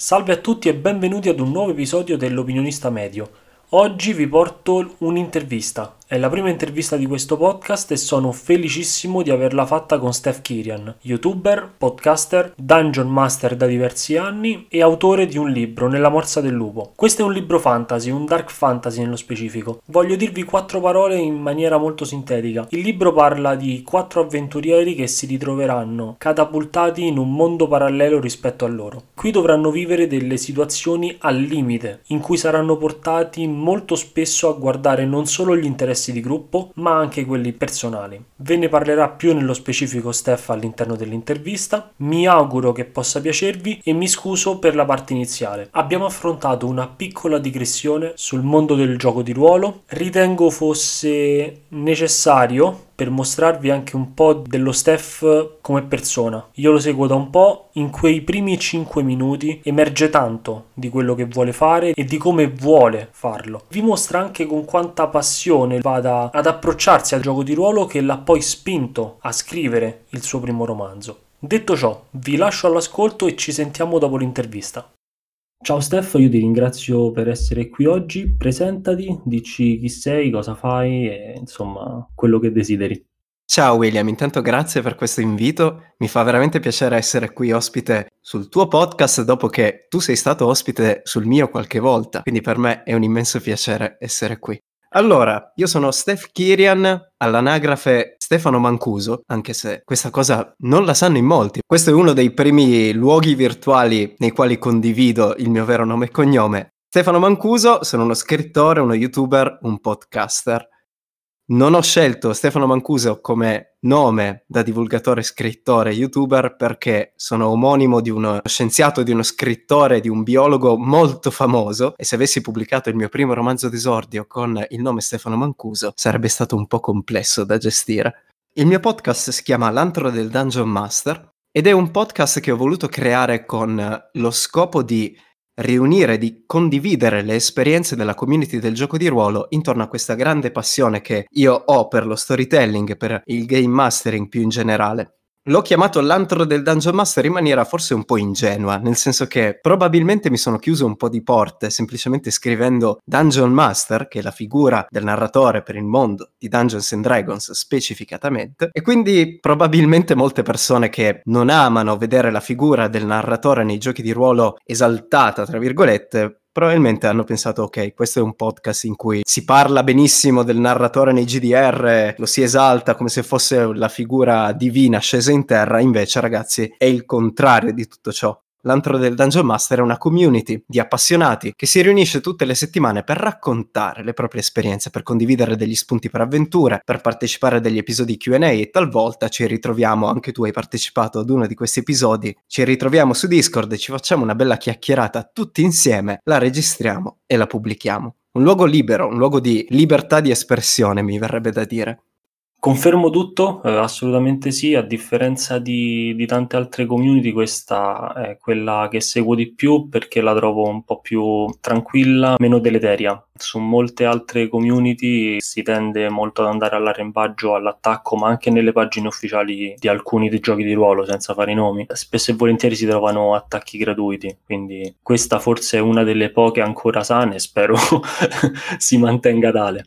Salve a tutti e benvenuti ad un nuovo episodio dell'Opinionista Medio. Oggi vi porto un'intervista. È la prima intervista di questo podcast e sono felicissimo di averla fatta con Steph Kirian, youtuber, podcaster, dungeon master da diversi anni e autore di un libro, Nella morsa del lupo. Questo è un libro fantasy, un dark fantasy nello specifico. Voglio dirvi quattro parole in maniera molto sintetica. Il libro parla di quattro avventurieri che si ritroveranno catapultati in un mondo parallelo rispetto a loro. Qui dovranno vivere delle situazioni al limite, in cui saranno portati molto spesso a guardare non solo gli interessi interessi di gruppo, ma anche quelli personali. Ve ne parlerà più nello specifico Steph all'interno dell'intervista. Mi auguro che possa piacervi e mi scuso per la parte iniziale. Abbiamo affrontato una piccola digressione sul mondo del gioco di ruolo. Ritengo fosse necessario per mostrarvi anche un po' dello Steph come persona. Io lo seguo da un po', in quei primi 5 minuti emerge tanto di quello che vuole fare e di come vuole farlo. Vi mostra anche con quanta passione vada ad approcciarsi al gioco di ruolo che l'ha poi spinto a scrivere il suo primo romanzo. Detto ciò, vi lascio all'ascolto e ci sentiamo dopo l'intervista. Ciao Steph, io ti ringrazio per essere qui oggi. Presentati, dici chi sei, cosa fai e insomma quello che desideri. Ciao William, intanto grazie per questo invito. Mi fa veramente piacere essere qui ospite sul tuo podcast dopo che tu sei stato ospite sul mio qualche volta, quindi per me è un immenso piacere essere qui. Allora, io sono Steph Kirian, all'anagrafe Stefano Mancuso, anche se questa cosa non la sanno in molti. Questo è uno dei primi luoghi virtuali nei quali condivido il mio vero nome e cognome. Stefano Mancuso, sono uno scrittore, uno youtuber, un podcaster. Non ho scelto Stefano Mancuso come nome da divulgatore, scrittore, youtuber perché sono omonimo di uno scienziato, di uno scrittore, di un biologo molto famoso e se avessi pubblicato il mio primo romanzo d'esordio con il nome Stefano Mancuso sarebbe stato un po' complesso da gestire. Il mio podcast si chiama L'antro del Dungeon Master ed è un podcast che ho voluto creare con lo scopo di riunire, di condividere le esperienze della community del gioco di ruolo intorno a questa grande passione che io ho per lo storytelling per il game mastering più in generale. L'ho chiamato l'antro del Dungeon Master in maniera forse un po' ingenua, nel senso che probabilmente mi sono chiuso un po' di porte semplicemente scrivendo Dungeon Master, che è la figura del narratore per il mondo di Dungeons and Dragons specificatamente, e quindi probabilmente molte persone che non amano vedere la figura del narratore nei giochi di ruolo esaltata, tra virgolette, probabilmente hanno pensato ok questo è un podcast in cui si parla benissimo del narratore nei GDR lo si esalta come se fosse la figura divina scesa in terra invece ragazzi è il contrario di tutto ciò L'antro del Dungeon Master è una community di appassionati che si riunisce tutte le settimane per raccontare le proprie esperienze, per condividere degli spunti per avventure, per partecipare a degli episodi QA e talvolta ci ritroviamo, anche tu hai partecipato ad uno di questi episodi, ci ritroviamo su Discord e ci facciamo una bella chiacchierata tutti insieme, la registriamo e la pubblichiamo. Un luogo libero, un luogo di libertà di espressione, mi verrebbe da dire. Confermo tutto, eh, assolutamente sì, a differenza di, di, tante altre community questa è quella che seguo di più perché la trovo un po' più tranquilla, meno deleteria. Su molte altre community si tende molto ad andare all'arrembaggio, all'attacco, ma anche nelle pagine ufficiali di alcuni dei giochi di ruolo, senza fare i nomi. Spesso e volentieri si trovano attacchi gratuiti, quindi questa forse è una delle poche ancora sane, spero si mantenga tale.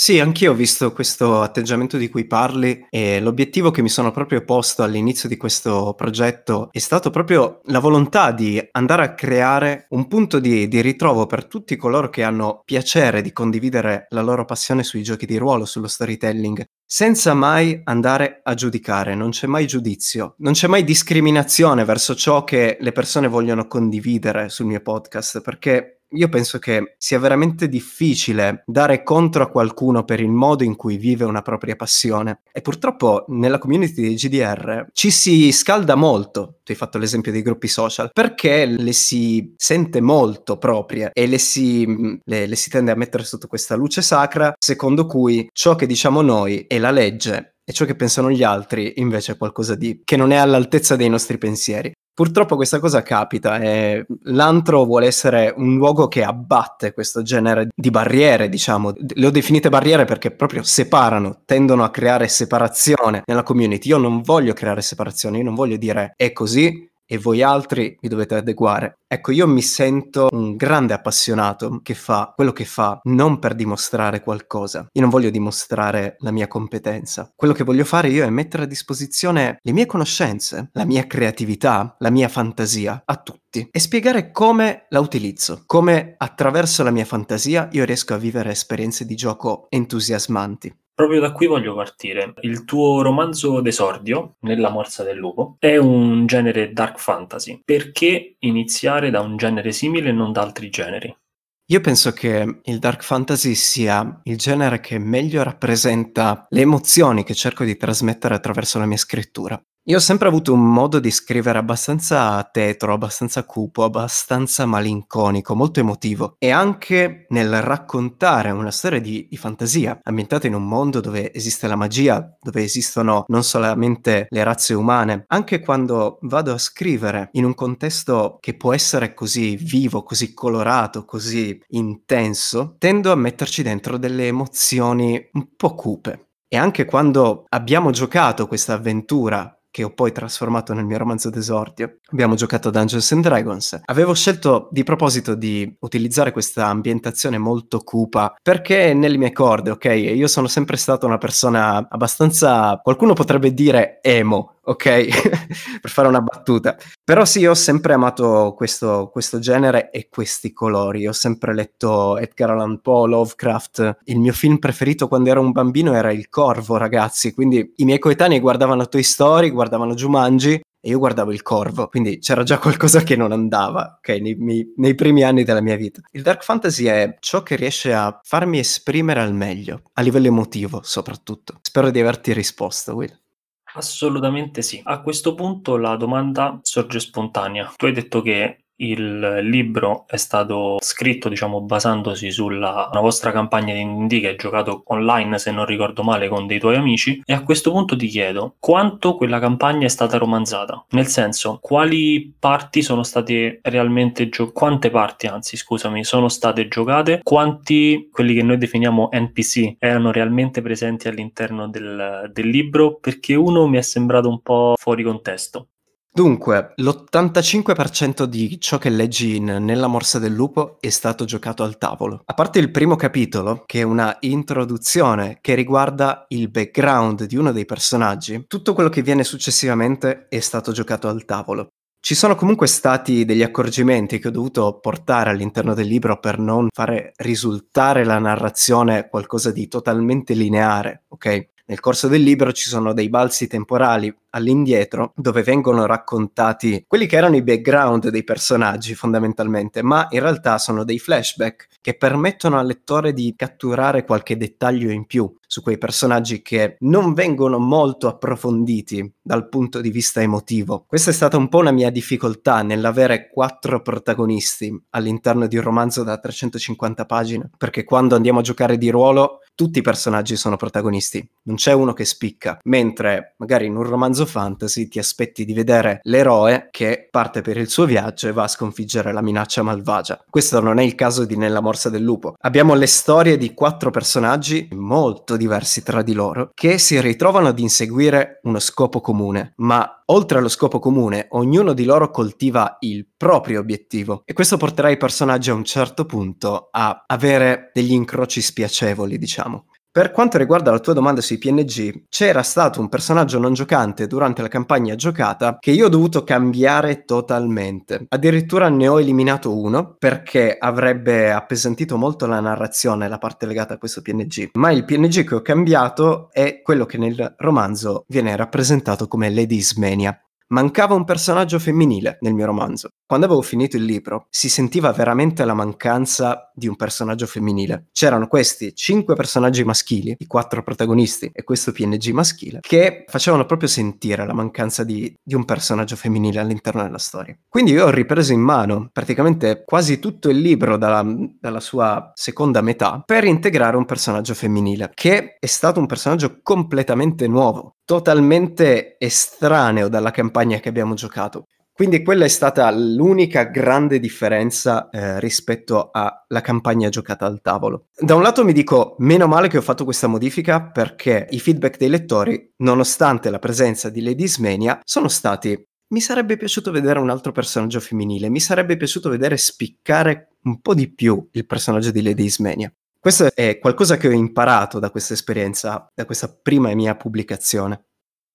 Sì, anch'io ho visto questo atteggiamento di cui parli e l'obiettivo che mi sono proprio posto all'inizio di questo progetto è stato proprio la volontà di andare a creare un punto di, di ritrovo per tutti coloro che hanno piacere di condividere la loro passione sui giochi di ruolo, sullo storytelling, senza mai andare a giudicare, non c'è mai giudizio, non c'è mai discriminazione verso ciò che le persone vogliono condividere sul mio podcast, perché io penso che sia veramente difficile dare contro a qualcuno per il modo in cui vive una propria passione. E purtroppo nella community di GDR ci si scalda molto, tu hai fatto l'esempio dei gruppi social, perché le si sente molto proprie e le si, le, le si tende a mettere sotto questa luce sacra, secondo cui ciò che diciamo noi è la legge e ciò che pensano gli altri invece è qualcosa di che non è all'altezza dei nostri pensieri. Purtroppo questa cosa capita e l'antro vuole essere un luogo che abbatte questo genere di barriere, diciamo. Le ho definite barriere perché proprio separano, tendono a creare separazione nella community. Io non voglio creare separazione, io non voglio dire è così e voi altri vi dovete adeguare. Ecco, io mi sento un grande appassionato che fa quello che fa non per dimostrare qualcosa. Io non voglio dimostrare la mia competenza. Quello che voglio fare io è mettere a disposizione le mie conoscenze, la mia creatività, la mia fantasia a tutti e spiegare come la utilizzo, come attraverso la mia fantasia io riesco a vivere esperienze di gioco entusiasmanti. Proprio da qui voglio partire. Il tuo romanzo d'esordio, Nella morsa del lupo, è un genere dark fantasy. Perché iniziare da un genere simile e non da altri generi? Io penso che il dark fantasy sia il genere che meglio rappresenta le emozioni che cerco di trasmettere attraverso la mia scrittura. Io ho sempre avuto un modo di scrivere abbastanza tetro, abbastanza cupo, abbastanza malinconico, molto emotivo e anche nel raccontare una storia di, di, fantasia ambientata in un mondo dove esiste la magia, dove esistono non solamente le razze umane, anche quando vado a scrivere in un contesto che può essere così vivo, così colorato, così intenso, tendo a metterci dentro delle emozioni un po' cupe. E anche quando abbiamo giocato questa avventura che ho poi trasformato nel mio romanzo d'esordio. Abbiamo giocato a Dungeons and Dragons. Avevo scelto di proposito di utilizzare questa ambientazione molto cupa perché nelle mie corde, ok? Io sono sempre stata una persona abbastanza, qualcuno potrebbe dire emo, ok? per fare una battuta. Però sì, ho sempre amato questo, questo, genere e questi colori. Ho sempre letto Edgar Allan Poe, Lovecraft. Il mio film preferito quando ero un bambino era Il Corvo, ragazzi. Quindi i miei coetanei guardavano Toy Story, guardavano Jumanji e io guardavo il corvo, quindi c'era già qualcosa che non andava, ok, nei, nei, nei, primi anni della mia vita. Il dark fantasy è ciò che riesce a farmi esprimere al meglio, a livello emotivo soprattutto. Spero di averti risposto, Will. Assolutamente sì. A questo punto la domanda sorge spontanea. Tu hai detto che il libro è stato scritto, diciamo, basandosi sulla vostra campagna di D&D che hai giocato online, se non ricordo male, con dei tuoi amici. E a questo punto ti chiedo quanto quella campagna è stata romanzata? Nel senso, quali parti sono state realmente giocate? Quante parti, anzi, scusami, sono state giocate? Quanti, quelli che noi definiamo NPC, erano realmente presenti all'interno del, del libro? Perché uno mi è sembrato un po' fuori contesto. Dunque, l'85% di ciò che leggi in Nella morsa del lupo è stato giocato al tavolo. A parte il primo capitolo, che è una introduzione che riguarda il background di uno dei personaggi, tutto quello che viene successivamente è stato giocato al tavolo. Ci sono comunque stati degli accorgimenti che ho dovuto portare all'interno del libro per non fare risultare la narrazione qualcosa di totalmente lineare, ok? Nel corso del libro ci sono dei balzi temporali all'indietro dove vengono raccontati quelli che erano i background dei personaggi fondamentalmente, ma in realtà sono dei flashback che permettono al lettore di catturare qualche dettaglio in più su quei personaggi che non vengono molto approfonditi dal punto di vista emotivo. Questa è stata un po' una mia difficoltà nell'avere quattro protagonisti all'interno di un romanzo da 350 pagine, perché quando andiamo a giocare di ruolo tutti i personaggi sono protagonisti, non c'è uno che spicca, mentre magari in un romanzo fantasy ti aspetti di vedere l'eroe che parte per il suo viaggio e va a sconfiggere la minaccia malvagia. Questo non è il caso di Nella morsa del lupo. Abbiamo le storie di quattro personaggi molto diversi tra di loro che si ritrovano ad inseguire uno scopo comune, ma Oltre allo scopo comune, ognuno di loro coltiva il proprio obiettivo e questo porterà i personaggi a un certo punto a avere degli incroci spiacevoli, diciamo. Per quanto riguarda la tua domanda sui PNG, c'era stato un personaggio non giocante durante la campagna giocata che io ho dovuto cambiare totalmente. Addirittura ne ho eliminato uno perché avrebbe appesantito molto la narrazione, la parte legata a questo PNG. Ma il PNG che ho cambiato è quello che nel romanzo viene rappresentato come Lady Ismenia. Mancava un personaggio femminile nel mio romanzo. Quando avevo finito il libro, si sentiva veramente la mancanza di un personaggio femminile. C'erano questi cinque personaggi maschili, i quattro protagonisti e questo PNG maschile, che facevano proprio sentire la mancanza di, di un personaggio femminile all'interno della storia. Quindi io ho ripreso in mano praticamente quasi tutto il libro dalla, dalla sua seconda metà per integrare un personaggio femminile, che è stato un personaggio completamente nuovo totalmente estraneo dalla campagna che abbiamo giocato. Quindi quella è stata l'unica grande differenza eh, rispetto alla campagna giocata al tavolo. Da un lato mi dico, meno male che ho fatto questa modifica perché i feedback dei lettori, nonostante la presenza di Lady Smania, sono stati mi sarebbe piaciuto vedere un altro personaggio femminile, mi sarebbe piaciuto vedere spiccare un po' di più il personaggio di Lady Ismenia. Questo è qualcosa che ho imparato da questa esperienza, da questa prima mia pubblicazione.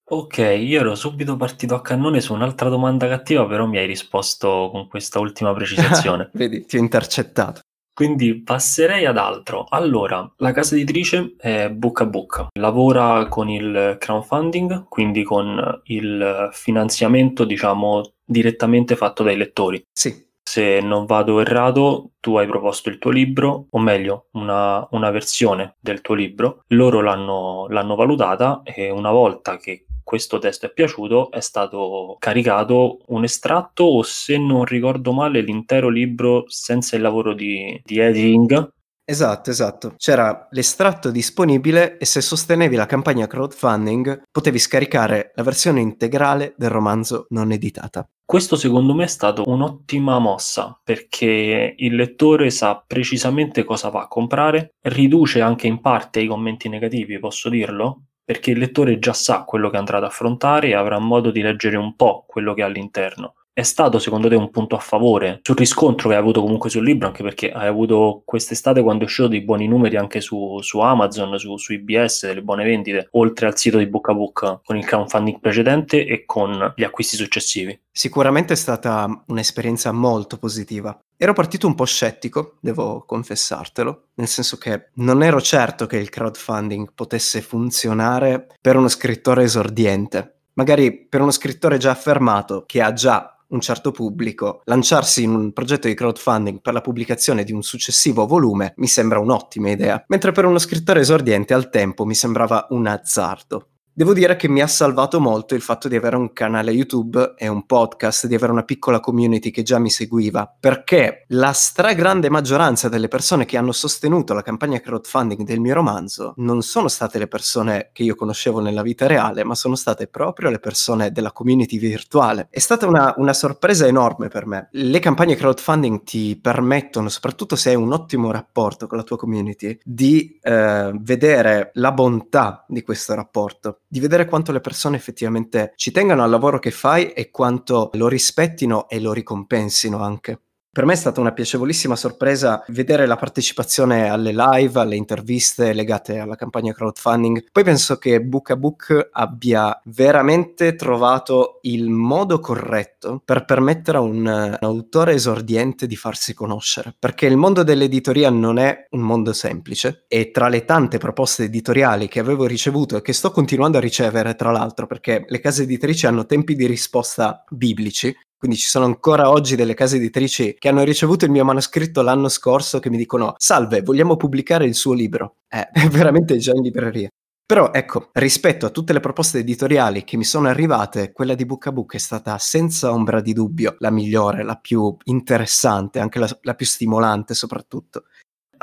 Ok, io ero subito partito a cannone su un'altra domanda cattiva, però mi hai risposto con questa ultima precisazione. Vedi, ti ho intercettato. Quindi passerei ad altro. Allora, la casa editrice è Book a Book, lavora con il crowdfunding, quindi con il finanziamento, diciamo, direttamente fatto dai lettori. Sì. Se non vado errato, tu hai proposto il tuo libro, o meglio, una, una versione del tuo libro, loro l'hanno, l'hanno valutata e una volta che questo testo è piaciuto, è stato caricato un estratto o se non ricordo male l'intero libro senza il lavoro di, di editing. Esatto, esatto. C'era l'estratto disponibile e se sostenevi la campagna crowdfunding potevi scaricare la versione integrale del romanzo non editata. Questo secondo me è stato un'ottima mossa perché il lettore sa precisamente cosa va a comprare, riduce anche in parte i commenti negativi, posso dirlo? Perché il lettore già sa quello che andrà ad affrontare e avrà modo di leggere un po' quello che ha all'interno. È stato secondo te un punto a favore sul riscontro che hai avuto comunque sul libro, anche perché hai avuto quest'estate quando è uscito dei buoni numeri anche su, su Amazon, su, su, IBS, delle buone vendite, oltre al sito di Book a Book con il crowdfunding precedente e con gli acquisti successivi? Sicuramente è stata un'esperienza molto positiva. Ero partito un po' scettico, devo confessartelo, nel senso che non ero certo che il crowdfunding potesse funzionare per uno scrittore esordiente. Magari per uno scrittore già affermato, che ha già un certo pubblico, lanciarsi in un progetto di crowdfunding per la pubblicazione di un successivo volume mi sembra un'ottima idea, mentre per uno scrittore esordiente al tempo mi sembrava un azzardo. Devo dire che mi ha salvato molto il fatto di avere un canale YouTube e un podcast, di avere una piccola community che già mi seguiva, perché la stragrande maggioranza delle persone che hanno sostenuto la campagna crowdfunding del mio romanzo non sono state le persone che io conoscevo nella vita reale, ma sono state proprio le persone della community virtuale. È stata una, una sorpresa enorme per me. Le campagne crowdfunding ti permettono, soprattutto se hai un ottimo rapporto con la tua community, di eh, vedere la bontà di questo rapporto di vedere quanto le persone effettivamente ci tengano al lavoro che fai e quanto lo rispettino e lo ricompensino anche. Per me è stata una piacevolissima sorpresa vedere la partecipazione alle live, alle interviste legate alla campagna crowdfunding. Poi penso che Book a Book abbia veramente trovato il modo corretto per permettere a un, un autore esordiente di farsi conoscere, perché il mondo dell'editoria non è un mondo semplice e tra le tante proposte editoriali che avevo ricevuto e che sto continuando a ricevere, tra l'altro, perché le case editrici hanno tempi di risposta biblici, quindi ci sono ancora oggi delle case editrici che hanno ricevuto il mio manoscritto l'anno scorso che mi dicono salve, vogliamo pubblicare il suo libro. Eh, è veramente già in libreria. Però ecco, rispetto a tutte le proposte editoriali che mi sono arrivate, quella di Book a Book è stata senza ombra di dubbio la migliore, la più interessante, anche la, la più stimolante soprattutto.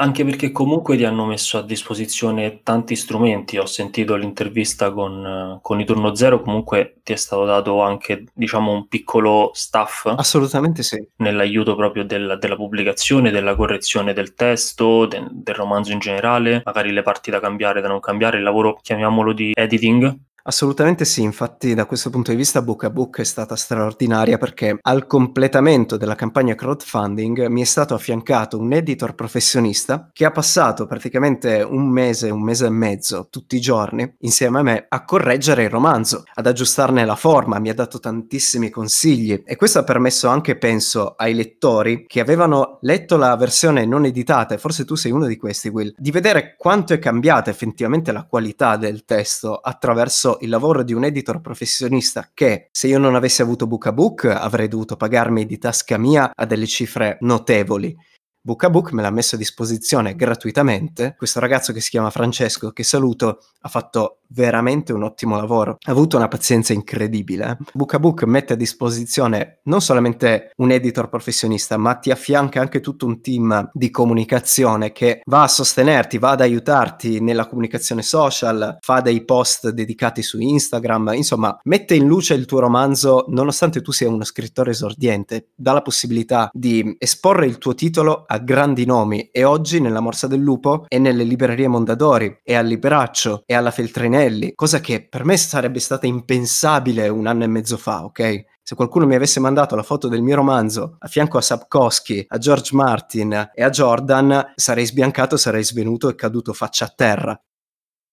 Anche perché comunque ti hanno messo a disposizione tanti strumenti. Ho sentito l'intervista con, con i Turno Zero, comunque ti è stato dato anche, diciamo, un piccolo staff. Assolutamente sì. Nell'aiuto proprio del, della pubblicazione, della correzione del testo, de, del romanzo in generale, magari le parti da cambiare, da non cambiare, il lavoro, chiamiamolo di editing, Assolutamente sì, infatti da questo punto di vista Book a Book è stata straordinaria perché al completamento della campagna crowdfunding mi è stato affiancato un editor professionista che ha passato praticamente un mese, un mese e mezzo tutti i giorni insieme a me a correggere il romanzo, ad aggiustarne la forma, mi ha dato tantissimi consigli e questo ha permesso anche, penso, ai lettori che avevano letto la versione non editata, e forse tu sei uno di questi Will, di vedere quanto è cambiata effettivamente la qualità del testo attraverso il lavoro di un editor professionista che se io non avessi avuto Book a Book avrei dovuto pagarmi di tasca mia a delle cifre notevoli. Book a Book me l'ha messo a disposizione gratuitamente. Questo ragazzo che si chiama Francesco, che saluto, ha fatto veramente un ottimo lavoro. Ha avuto una pazienza incredibile. Book a Book mette a disposizione non solamente un editor professionista, ma ti affianca anche tutto un team di comunicazione che va a sostenerti, va ad aiutarti nella comunicazione social, fa dei post dedicati su Instagram, insomma, mette in luce il tuo romanzo nonostante tu sia uno scrittore esordiente, dà la possibilità di esporre il tuo titolo a grandi nomi e oggi nella Morsa del Lupo e nelle librerie Mondadori e al Liberaccio e alla Feltrinelli, cosa che per me sarebbe stata impensabile un anno e mezzo fa, ok? Se qualcuno mi avesse mandato la foto del mio romanzo a fianco a Sapkowski, a George Martin e a Jordan, sarei sbiancato, sarei svenuto e caduto faccia a terra.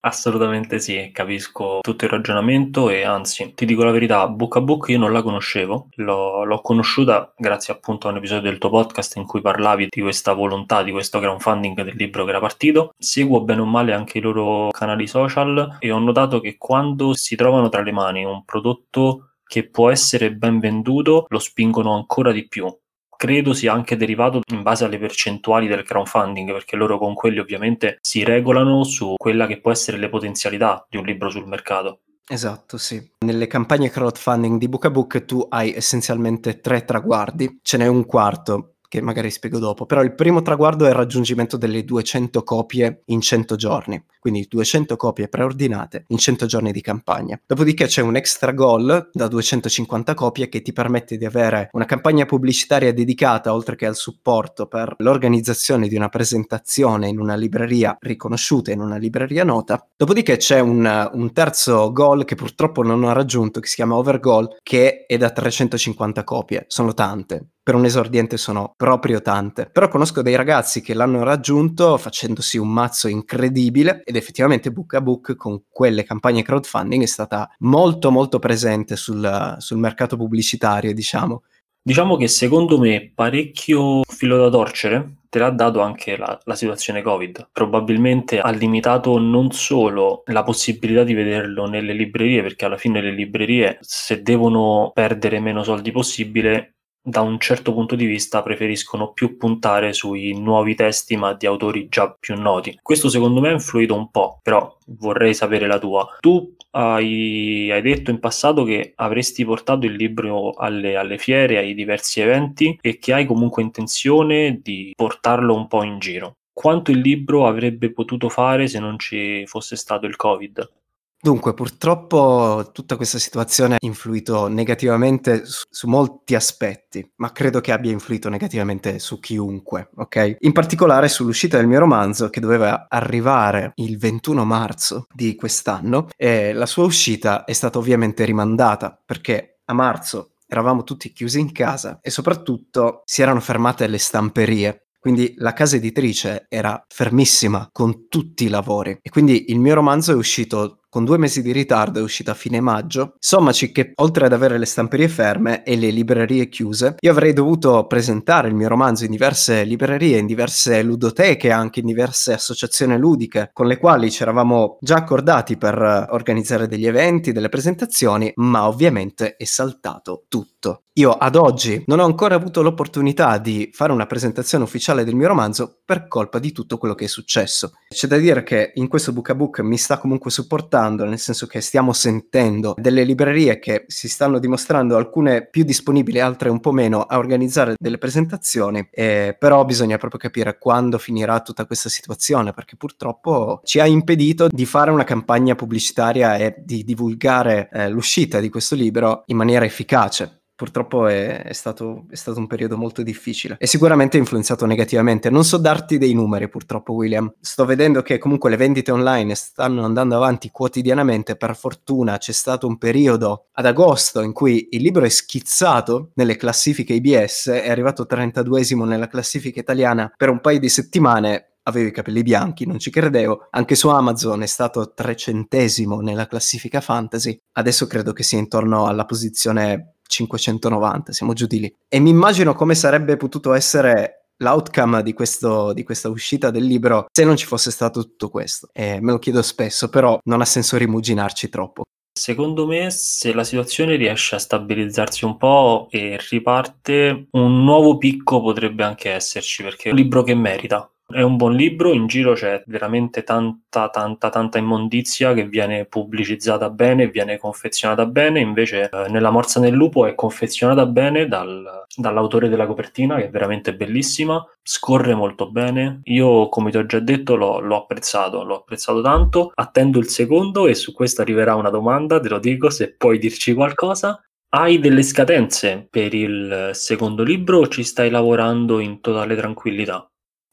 Assolutamente sì, capisco tutto il ragionamento e anzi, ti dico la verità, Book a Book io non la conoscevo, l'ho, l'ho, conosciuta grazie appunto a un episodio del tuo podcast in cui parlavi di questa volontà, di questo crowdfunding del libro che era partito. Seguo bene o male anche i loro canali social e ho notato che quando si trovano tra le mani un prodotto che può essere ben venduto, lo spingono ancora di più credo sia anche derivato in base alle percentuali del crowdfunding, perché loro con quelli ovviamente si regolano su quella che può essere le potenzialità di un libro sul mercato. Esatto, sì. Nelle campagne crowdfunding di Book a Book tu hai essenzialmente tre traguardi, ce n'è un quarto che magari spiego dopo, però il primo traguardo è il raggiungimento delle 200 copie in 100 giorni, quindi 200 copie preordinate in 100 giorni di campagna. Dopodiché c'è un extra goal da 250 copie che ti permette di avere una campagna pubblicitaria dedicata, oltre che al supporto per l'organizzazione di una presentazione in una libreria riconosciuta, in una libreria nota. Dopodiché c'è un, un terzo goal che purtroppo non ho raggiunto, che si chiama Overgoal, che è da 350 copie. Sono tante, per un esordiente sono proprio tante. Però conosco dei ragazzi che l'hanno raggiunto facendosi un mazzo incredibile ed effettivamente Book a Book con quelle campagne crowdfunding è stata molto molto presente sul, sul mercato pubblicitario, diciamo. Diciamo che secondo me parecchio filo da torcere te l'ha dato anche la, la, situazione Covid. Probabilmente ha limitato non solo la possibilità di vederlo nelle librerie, perché alla fine le librerie, se devono perdere meno soldi possibile, da un certo punto di vista preferiscono più puntare sui nuovi testi ma di autori già più noti. Questo secondo me ha influito un po', però vorrei sapere la tua. Tu hai, hai detto in passato che avresti portato il libro alle, alle fiere, ai diversi eventi e che hai comunque intenzione di portarlo un po' in giro. Quanto il libro avrebbe potuto fare se non ci fosse stato il Covid? Dunque, purtroppo tutta questa situazione ha influito negativamente su, su, molti aspetti, ma credo che abbia influito negativamente su chiunque, ok? In particolare sull'uscita del mio romanzo che doveva arrivare il 21 marzo di quest'anno e la sua uscita è stata ovviamente rimandata perché a marzo eravamo tutti chiusi in casa e soprattutto si erano fermate le stamperie quindi la casa editrice era fermissima con tutti i lavori e quindi il mio romanzo è uscito con due mesi di ritardo, è uscito a fine maggio. Sommaci che oltre ad avere le stamperie ferme e le librerie chiuse, io avrei dovuto presentare il mio romanzo in diverse librerie, in diverse ludoteche, anche in diverse associazioni ludiche con le quali ci eravamo già accordati per organizzare degli eventi, delle presentazioni, ma ovviamente è saltato tutto. Io ad oggi non ho ancora avuto l'opportunità di fare una presentazione ufficiale del mio romanzo per colpa di tutto quello che è successo. C'è da dire che in questo book a book mi sta comunque supportando, nel senso che stiamo sentendo delle librerie che si stanno dimostrando alcune più disponibili, altre un po' meno, a organizzare delle presentazioni, eh, però bisogna proprio capire quando finirà tutta questa situazione, perché purtroppo ci ha impedito di fare una campagna pubblicitaria e di divulgare eh, l'uscita di questo libro in maniera efficace purtroppo è, è, stato, è, stato, un periodo molto difficile e sicuramente influenzato negativamente. Non so darti dei numeri purtroppo William, sto vedendo che comunque le vendite online stanno andando avanti quotidianamente, per fortuna c'è stato un periodo ad agosto in cui il libro è schizzato nelle classifiche IBS, è arrivato 32esimo nella classifica italiana per un paio di settimane, avevo i capelli bianchi, non ci credevo. Anche su Amazon è stato trecentesimo nella classifica fantasy. Adesso credo che sia intorno alla posizione 590, siamo giù di lì. E mi immagino come sarebbe potuto essere l'outcome di, questo, di questa uscita del libro se non ci fosse stato tutto questo. E me lo chiedo spesso, però non ha senso rimuginarci troppo. Secondo me, se la situazione riesce a stabilizzarsi un po' e riparte, un nuovo picco potrebbe anche esserci, perché è un libro che merita. È un buon libro, in giro c'è veramente tanta, tanta, tanta immondizia che viene pubblicizzata bene, viene confezionata bene, invece eh, nella Morsa nel Lupo è confezionata bene dal, dall'autore della copertina, che è veramente bellissima, scorre molto bene. Io, come ti ho già detto, l'ho, l'ho apprezzato, l'ho apprezzato tanto. Attendo il secondo e su questo arriverà una domanda, te lo dico, se puoi dirci qualcosa. Hai delle scadenze per il secondo libro o ci stai lavorando in totale tranquillità?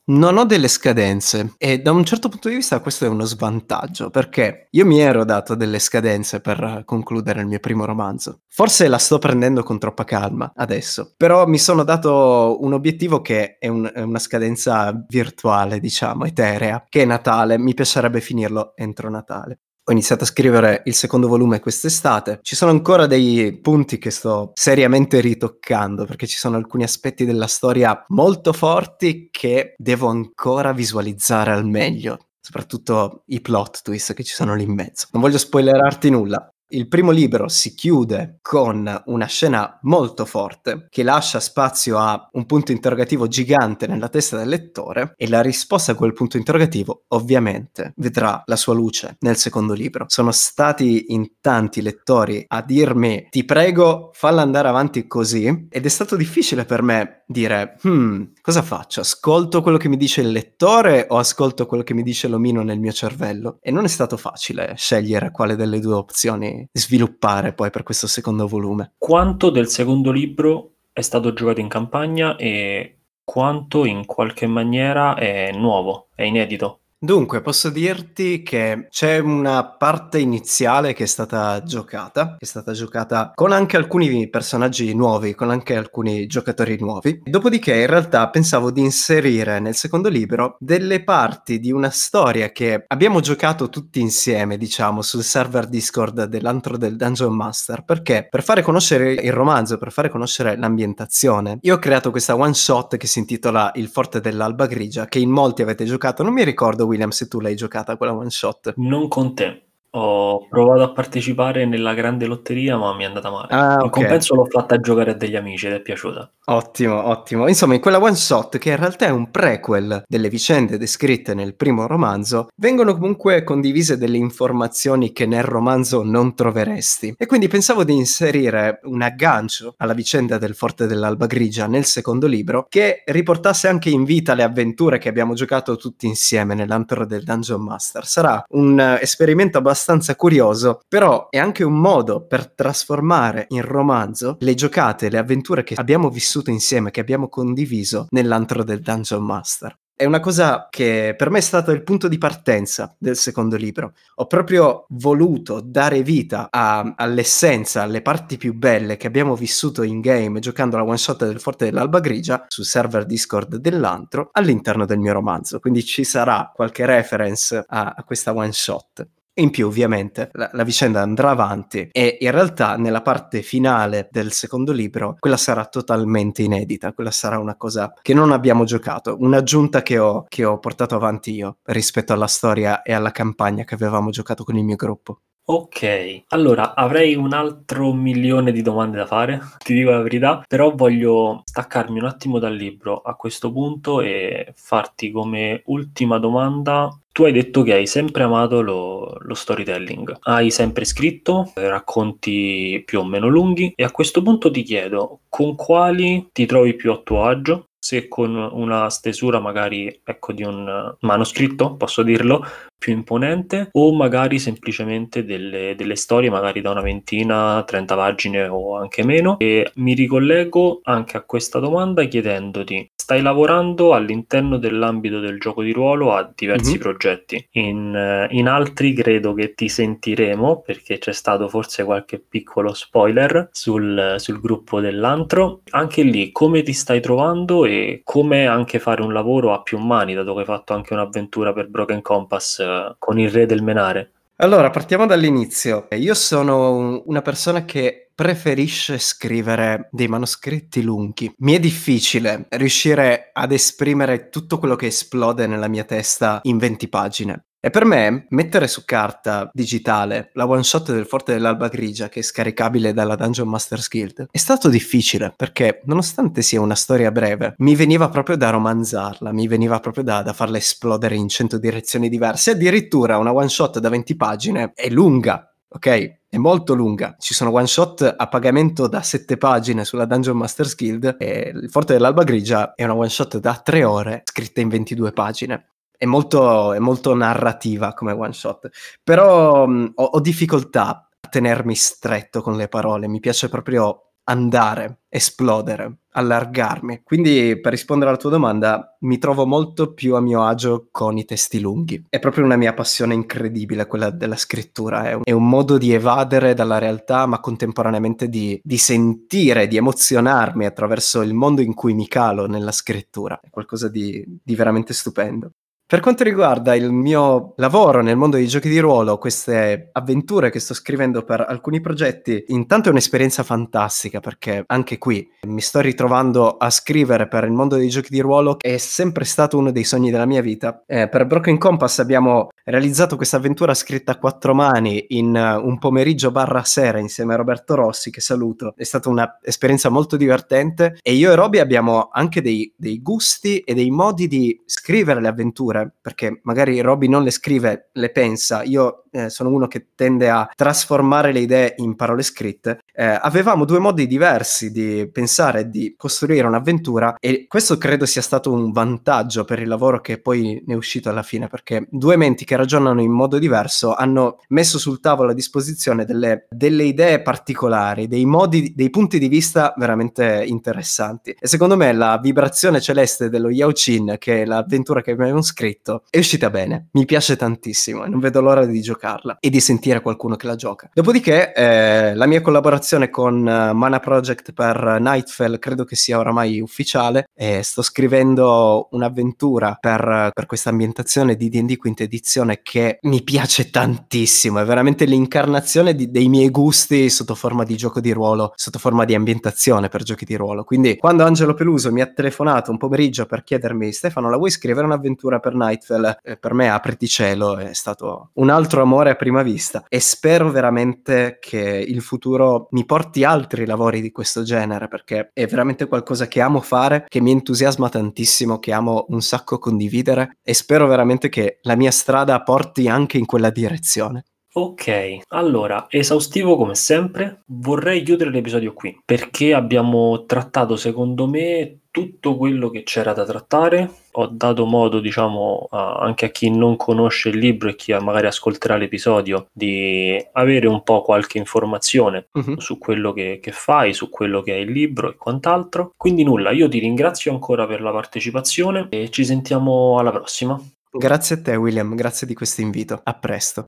Non ho delle scadenze e da un certo punto di vista questo è uno svantaggio perché io mi ero dato delle scadenze per concludere il mio primo romanzo. Forse la sto prendendo con troppa calma adesso, però mi sono dato un obiettivo che è, un, è una scadenza virtuale, diciamo, eterea, che è Natale. Mi piacerebbe finirlo entro Natale. Ho iniziato a scrivere il secondo volume quest'estate. Ci sono ancora dei punti che sto seriamente ritoccando perché ci sono alcuni aspetti della storia molto forti che devo ancora visualizzare al meglio. Soprattutto i plot twist che ci sono lì in mezzo. Non voglio spoilerarti nulla, il primo libro si chiude con una scena molto forte che lascia spazio a un punto interrogativo gigante nella testa del lettore e la risposta a quel punto interrogativo ovviamente vedrà la sua luce nel secondo libro. Sono stati in tanti lettori a dirmi ti prego falla andare avanti così ed è stato difficile per me dire hmm, cosa faccio? Ascolto quello che mi dice il lettore o ascolto quello che mi dice l'omino nel mio cervello? E non è stato facile scegliere quale delle due opzioni sviluppare poi per questo secondo volume. Quanto del secondo libro è stato giocato in campagna e quanto in qualche maniera è nuovo, è inedito? Dunque, posso dirti che c'è una parte iniziale che è stata giocata, che è stata giocata con anche alcuni personaggi nuovi, con anche alcuni giocatori nuovi. Dopodiché, in realtà, pensavo di inserire nel secondo libro delle parti di una storia che abbiamo giocato tutti insieme, diciamo, sul server Discord dell'antro del Dungeon Master. Perché? Per fare conoscere il romanzo, per fare conoscere l'ambientazione, io ho creato questa one shot che si intitola Il forte dell'alba grigia, che in molti avete giocato, non mi ricordo William se tu l'hai giocata quella one shot. Non con te. Ho provato a partecipare nella grande lotteria, ma mi è andata male. Ah, In ok. compenso l'ho fatta giocare a degli amici ed è piaciuta. Ottimo, ottimo. Insomma, in quella one shot, che in realtà è un prequel delle vicende descritte nel primo romanzo, vengono comunque condivise delle informazioni che nel romanzo non troveresti. E quindi pensavo di inserire un aggancio alla vicenda del Forte dell'Alba Grigia nel secondo libro, che riportasse anche in vita le avventure che abbiamo giocato tutti insieme nell'antro del Dungeon Master. Sarà un eh, esperimento abbastanza curioso, però è anche un modo per trasformare in romanzo le giocate, le avventure che abbiamo vissuto insieme, che abbiamo condiviso nell'antro del Dungeon Master. È una cosa che per me è stato il punto di partenza del secondo libro. Ho proprio voluto dare vita a- all'essenza, alle parti più belle che abbiamo vissuto in game giocando la one shot del Forte dell'Alba Grigia sul server Discord dell'antro all'interno del mio romanzo. Quindi ci sarà qualche reference a, a questa one shot. In più, ovviamente, la, la vicenda andrà avanti e in realtà nella parte finale del secondo libro quella sarà totalmente inedita, quella sarà una cosa che non abbiamo giocato, un'aggiunta che ho, che ho portato avanti io rispetto alla storia e alla campagna che avevamo giocato con il mio gruppo. Ok, allora avrei un altro milione di domande da fare, ti dico la verità, però voglio staccarmi un attimo dal libro a questo punto e farti come ultima domanda. Tu hai detto che hai sempre amato lo, lo storytelling, hai sempre scritto racconti più o meno lunghi e a questo punto ti chiedo con quali ti trovi più a tuo agio? Se con una stesura magari ecco di un manoscritto, posso dirlo, più imponente o magari semplicemente delle, delle storie magari da una ventina, 30 pagine o anche meno. E mi ricollego anche a questa domanda chiedendoti stai lavorando all'interno dell'ambito del gioco di ruolo a diversi Mhm. progetti? In, in altri credo che ti sentiremo perché c'è stato forse qualche piccolo spoiler sul, sul gruppo dell'antro. Anche lì come ti stai trovando e come anche fare un lavoro a più mani dato che hai fatto anche un'avventura per Broken Compass con il re del menare Allora, partiamo dall'inizio. Io sono un- una persona che preferisce scrivere dei manoscritti lunghi. Mi è difficile riuscire ad esprimere tutto quello che esplode nella mia testa in 20 pagine. E per me mettere su carta digitale la one shot del Forte dell'Alba Grigia che è scaricabile dalla Dungeon Masters Guild è stato difficile perché nonostante sia una storia breve mi veniva proprio da romanzarla, mi veniva proprio da, da farla esplodere in 100 direzioni diverse. Addirittura una one shot da 20 pagine è lunga, ok? È molto lunga. Ci sono one shot a pagamento da 7 pagine sulla Dungeon Masters Guild e il Forte dell'Alba Grigia è una one shot da 3 ore scritta in 22 pagine. È molto, è molto narrativa come one shot, però mh, ho, ho difficoltà a tenermi stretto con le parole. Mi piace proprio andare, esplodere, allargarmi. Quindi per rispondere alla tua domanda, mi trovo molto più a mio agio con i testi lunghi. È proprio una mia passione incredibile quella della scrittura, è un, è un modo di evadere dalla realtà ma contemporaneamente di, di sentire, di emozionarmi attraverso il mondo in cui mi calo nella scrittura. È qualcosa di, di veramente stupendo. Per quanto riguarda il mio lavoro nel mondo dei giochi di ruolo, queste avventure che sto scrivendo per alcuni progetti, intanto è un'esperienza fantastica perché anche qui mi sto ritrovando a scrivere per il mondo dei giochi di ruolo che è sempre stato uno dei sogni della mia vita. Eh, per Broken Compass abbiamo realizzato questa avventura scritta a quattro mani in uh, un pomeriggio barra sera insieme a Roberto Rossi, che saluto. È stata un'esperienza molto divertente e io e Roby abbiamo anche dei, dei gusti e dei modi di scrivere le avventure perché magari Robby non le scrive, le pensa, io eh, sono uno che tende a trasformare le idee in parole scritte, eh, avevamo due modi diversi di pensare e di costruire un'avventura e questo credo sia stato un vantaggio per il lavoro che poi ne è uscito alla fine, perché due menti che ragionano in modo diverso hanno messo sul tavolo a disposizione delle, delle idee particolari, dei modi, dei punti di vista veramente interessanti. E secondo me la vibrazione celeste dello Yao Chin, che è l'avventura che abbiamo scritto, è uscita bene, mi piace tantissimo e non vedo l'ora di giocarla e di sentire qualcuno che la gioca. Dopodiché eh, la mia collaborazione con uh, Mana Project per Nightfell credo che sia oramai ufficiale e sto scrivendo un'avventura per, per questa ambientazione di D&D quinta edizione che mi piace tantissimo, è veramente l'incarnazione di, dei miei gusti sotto forma di gioco di ruolo, sotto forma di ambientazione per giochi di ruolo. Quindi quando Angelo Peluso mi ha telefonato un pomeriggio per chiedermi Stefano la vuoi scrivere un'avventura per Nightfell, eh, per me apriti cielo è stato un altro amore a prima vista e spero veramente che il futuro mi porti altri lavori di questo genere perché è veramente qualcosa che amo fare, che mi entusiasma tantissimo, che amo un sacco condividere e spero veramente che la mia strada porti anche in quella direzione. Ok, allora, esaustivo come sempre, vorrei chiudere l'episodio qui perché abbiamo trattato secondo me tutto quello che c'era da trattare. Ho dato modo, diciamo, a, anche a chi non conosce il libro e chi magari ascolterà l'episodio di avere un po' qualche informazione uh-huh. su quello che, che fai, su quello che è il libro e quant'altro. Quindi nulla, io ti ringrazio ancora per la partecipazione e ci sentiamo alla prossima. Grazie a te William, grazie di questo invito. A presto.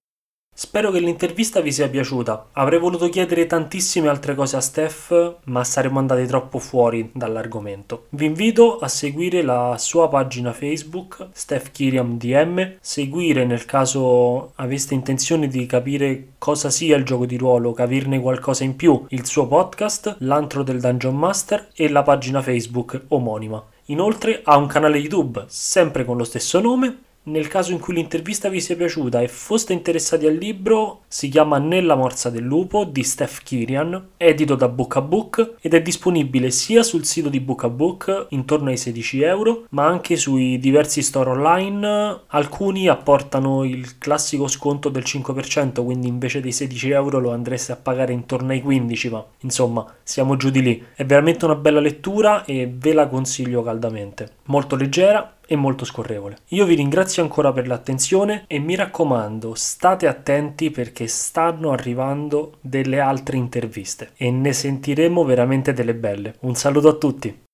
Spero che l'intervista vi sia piaciuta. Avrei voluto chiedere tantissime altre cose a Steph, ma saremmo andati troppo fuori dall'argomento. Vi invito a seguire la sua pagina Facebook, Steph Kiriam DM, seguire nel caso aveste intenzione di capire cosa sia il gioco di ruolo, capirne qualcosa in più, il suo podcast, l'antro del Dungeon Master e la pagina Facebook omonima. Inoltre ha un canale YouTube sempre con lo stesso nome nel caso in cui l'intervista vi sia piaciuta e foste interessati al libro, si chiama Nella morsa del lupo di Steph Kirian, edito da Book a Book ed è disponibile sia sul sito di Book a Book intorno ai 16 euro, ma anche sui diversi store online. Alcuni apportano il classico sconto del 5%, quindi invece dei 16 euro lo andreste a pagare intorno ai 15, ma insomma siamo giù di lì. È veramente una bella lettura e ve la consiglio caldamente. Molto leggera e molto scorrevole. Io vi ringrazio ancora per l'attenzione e mi raccomando, state attenti perché stanno arrivando delle altre interviste e ne sentiremo veramente delle belle. Un saluto a tutti!